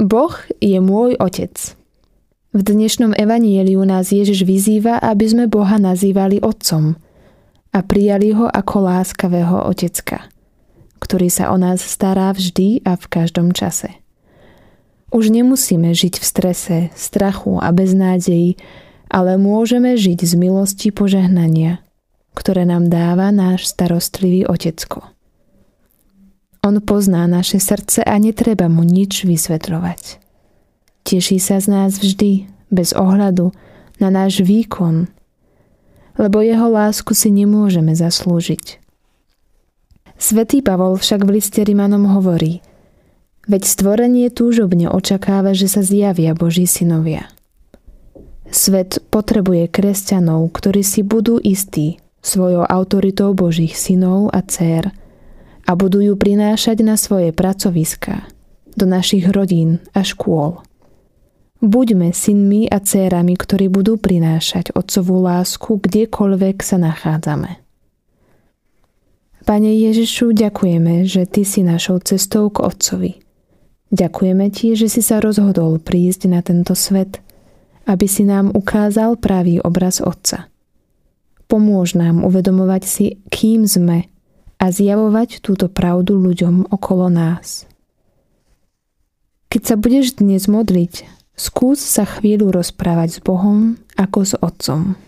Boh je môj otec. V dnešnom evanieliu nás Ježiš vyzýva, aby sme Boha nazývali otcom a prijali ho ako láskavého otecka, ktorý sa o nás stará vždy a v každom čase. Už nemusíme žiť v strese, strachu a beznádeji, ale môžeme žiť z milosti požehnania, ktoré nám dáva náš starostlivý otecko. On pozná naše srdce a netreba mu nič vysvetľovať. Teší sa z nás vždy, bez ohľadu na náš výkon, lebo jeho lásku si nemôžeme zaslúžiť. Svetý Pavol však v liste Rimanom hovorí, veď stvorenie túžobne očakáva, že sa zjavia Boží synovia. Svet potrebuje kresťanov, ktorí si budú istí svojou autoritou Božích synov a dcer a budú ju prinášať na svoje pracoviská, do našich rodín a škôl. Buďme synmi a dcérami, ktorí budú prinášať otcovú lásku kdekoľvek sa nachádzame. Pane Ježišu, ďakujeme, že Ty si našou cestou k Otcovi. Ďakujeme Ti, že si sa rozhodol prísť na tento svet, aby si nám ukázal pravý obraz Otca. Pomôž nám uvedomovať si, kým sme a zjavovať túto pravdu ľuďom okolo nás. Keď sa budeš dnes modliť, Skús sa chvíľu rozprávať s Bohom ako s Otcom.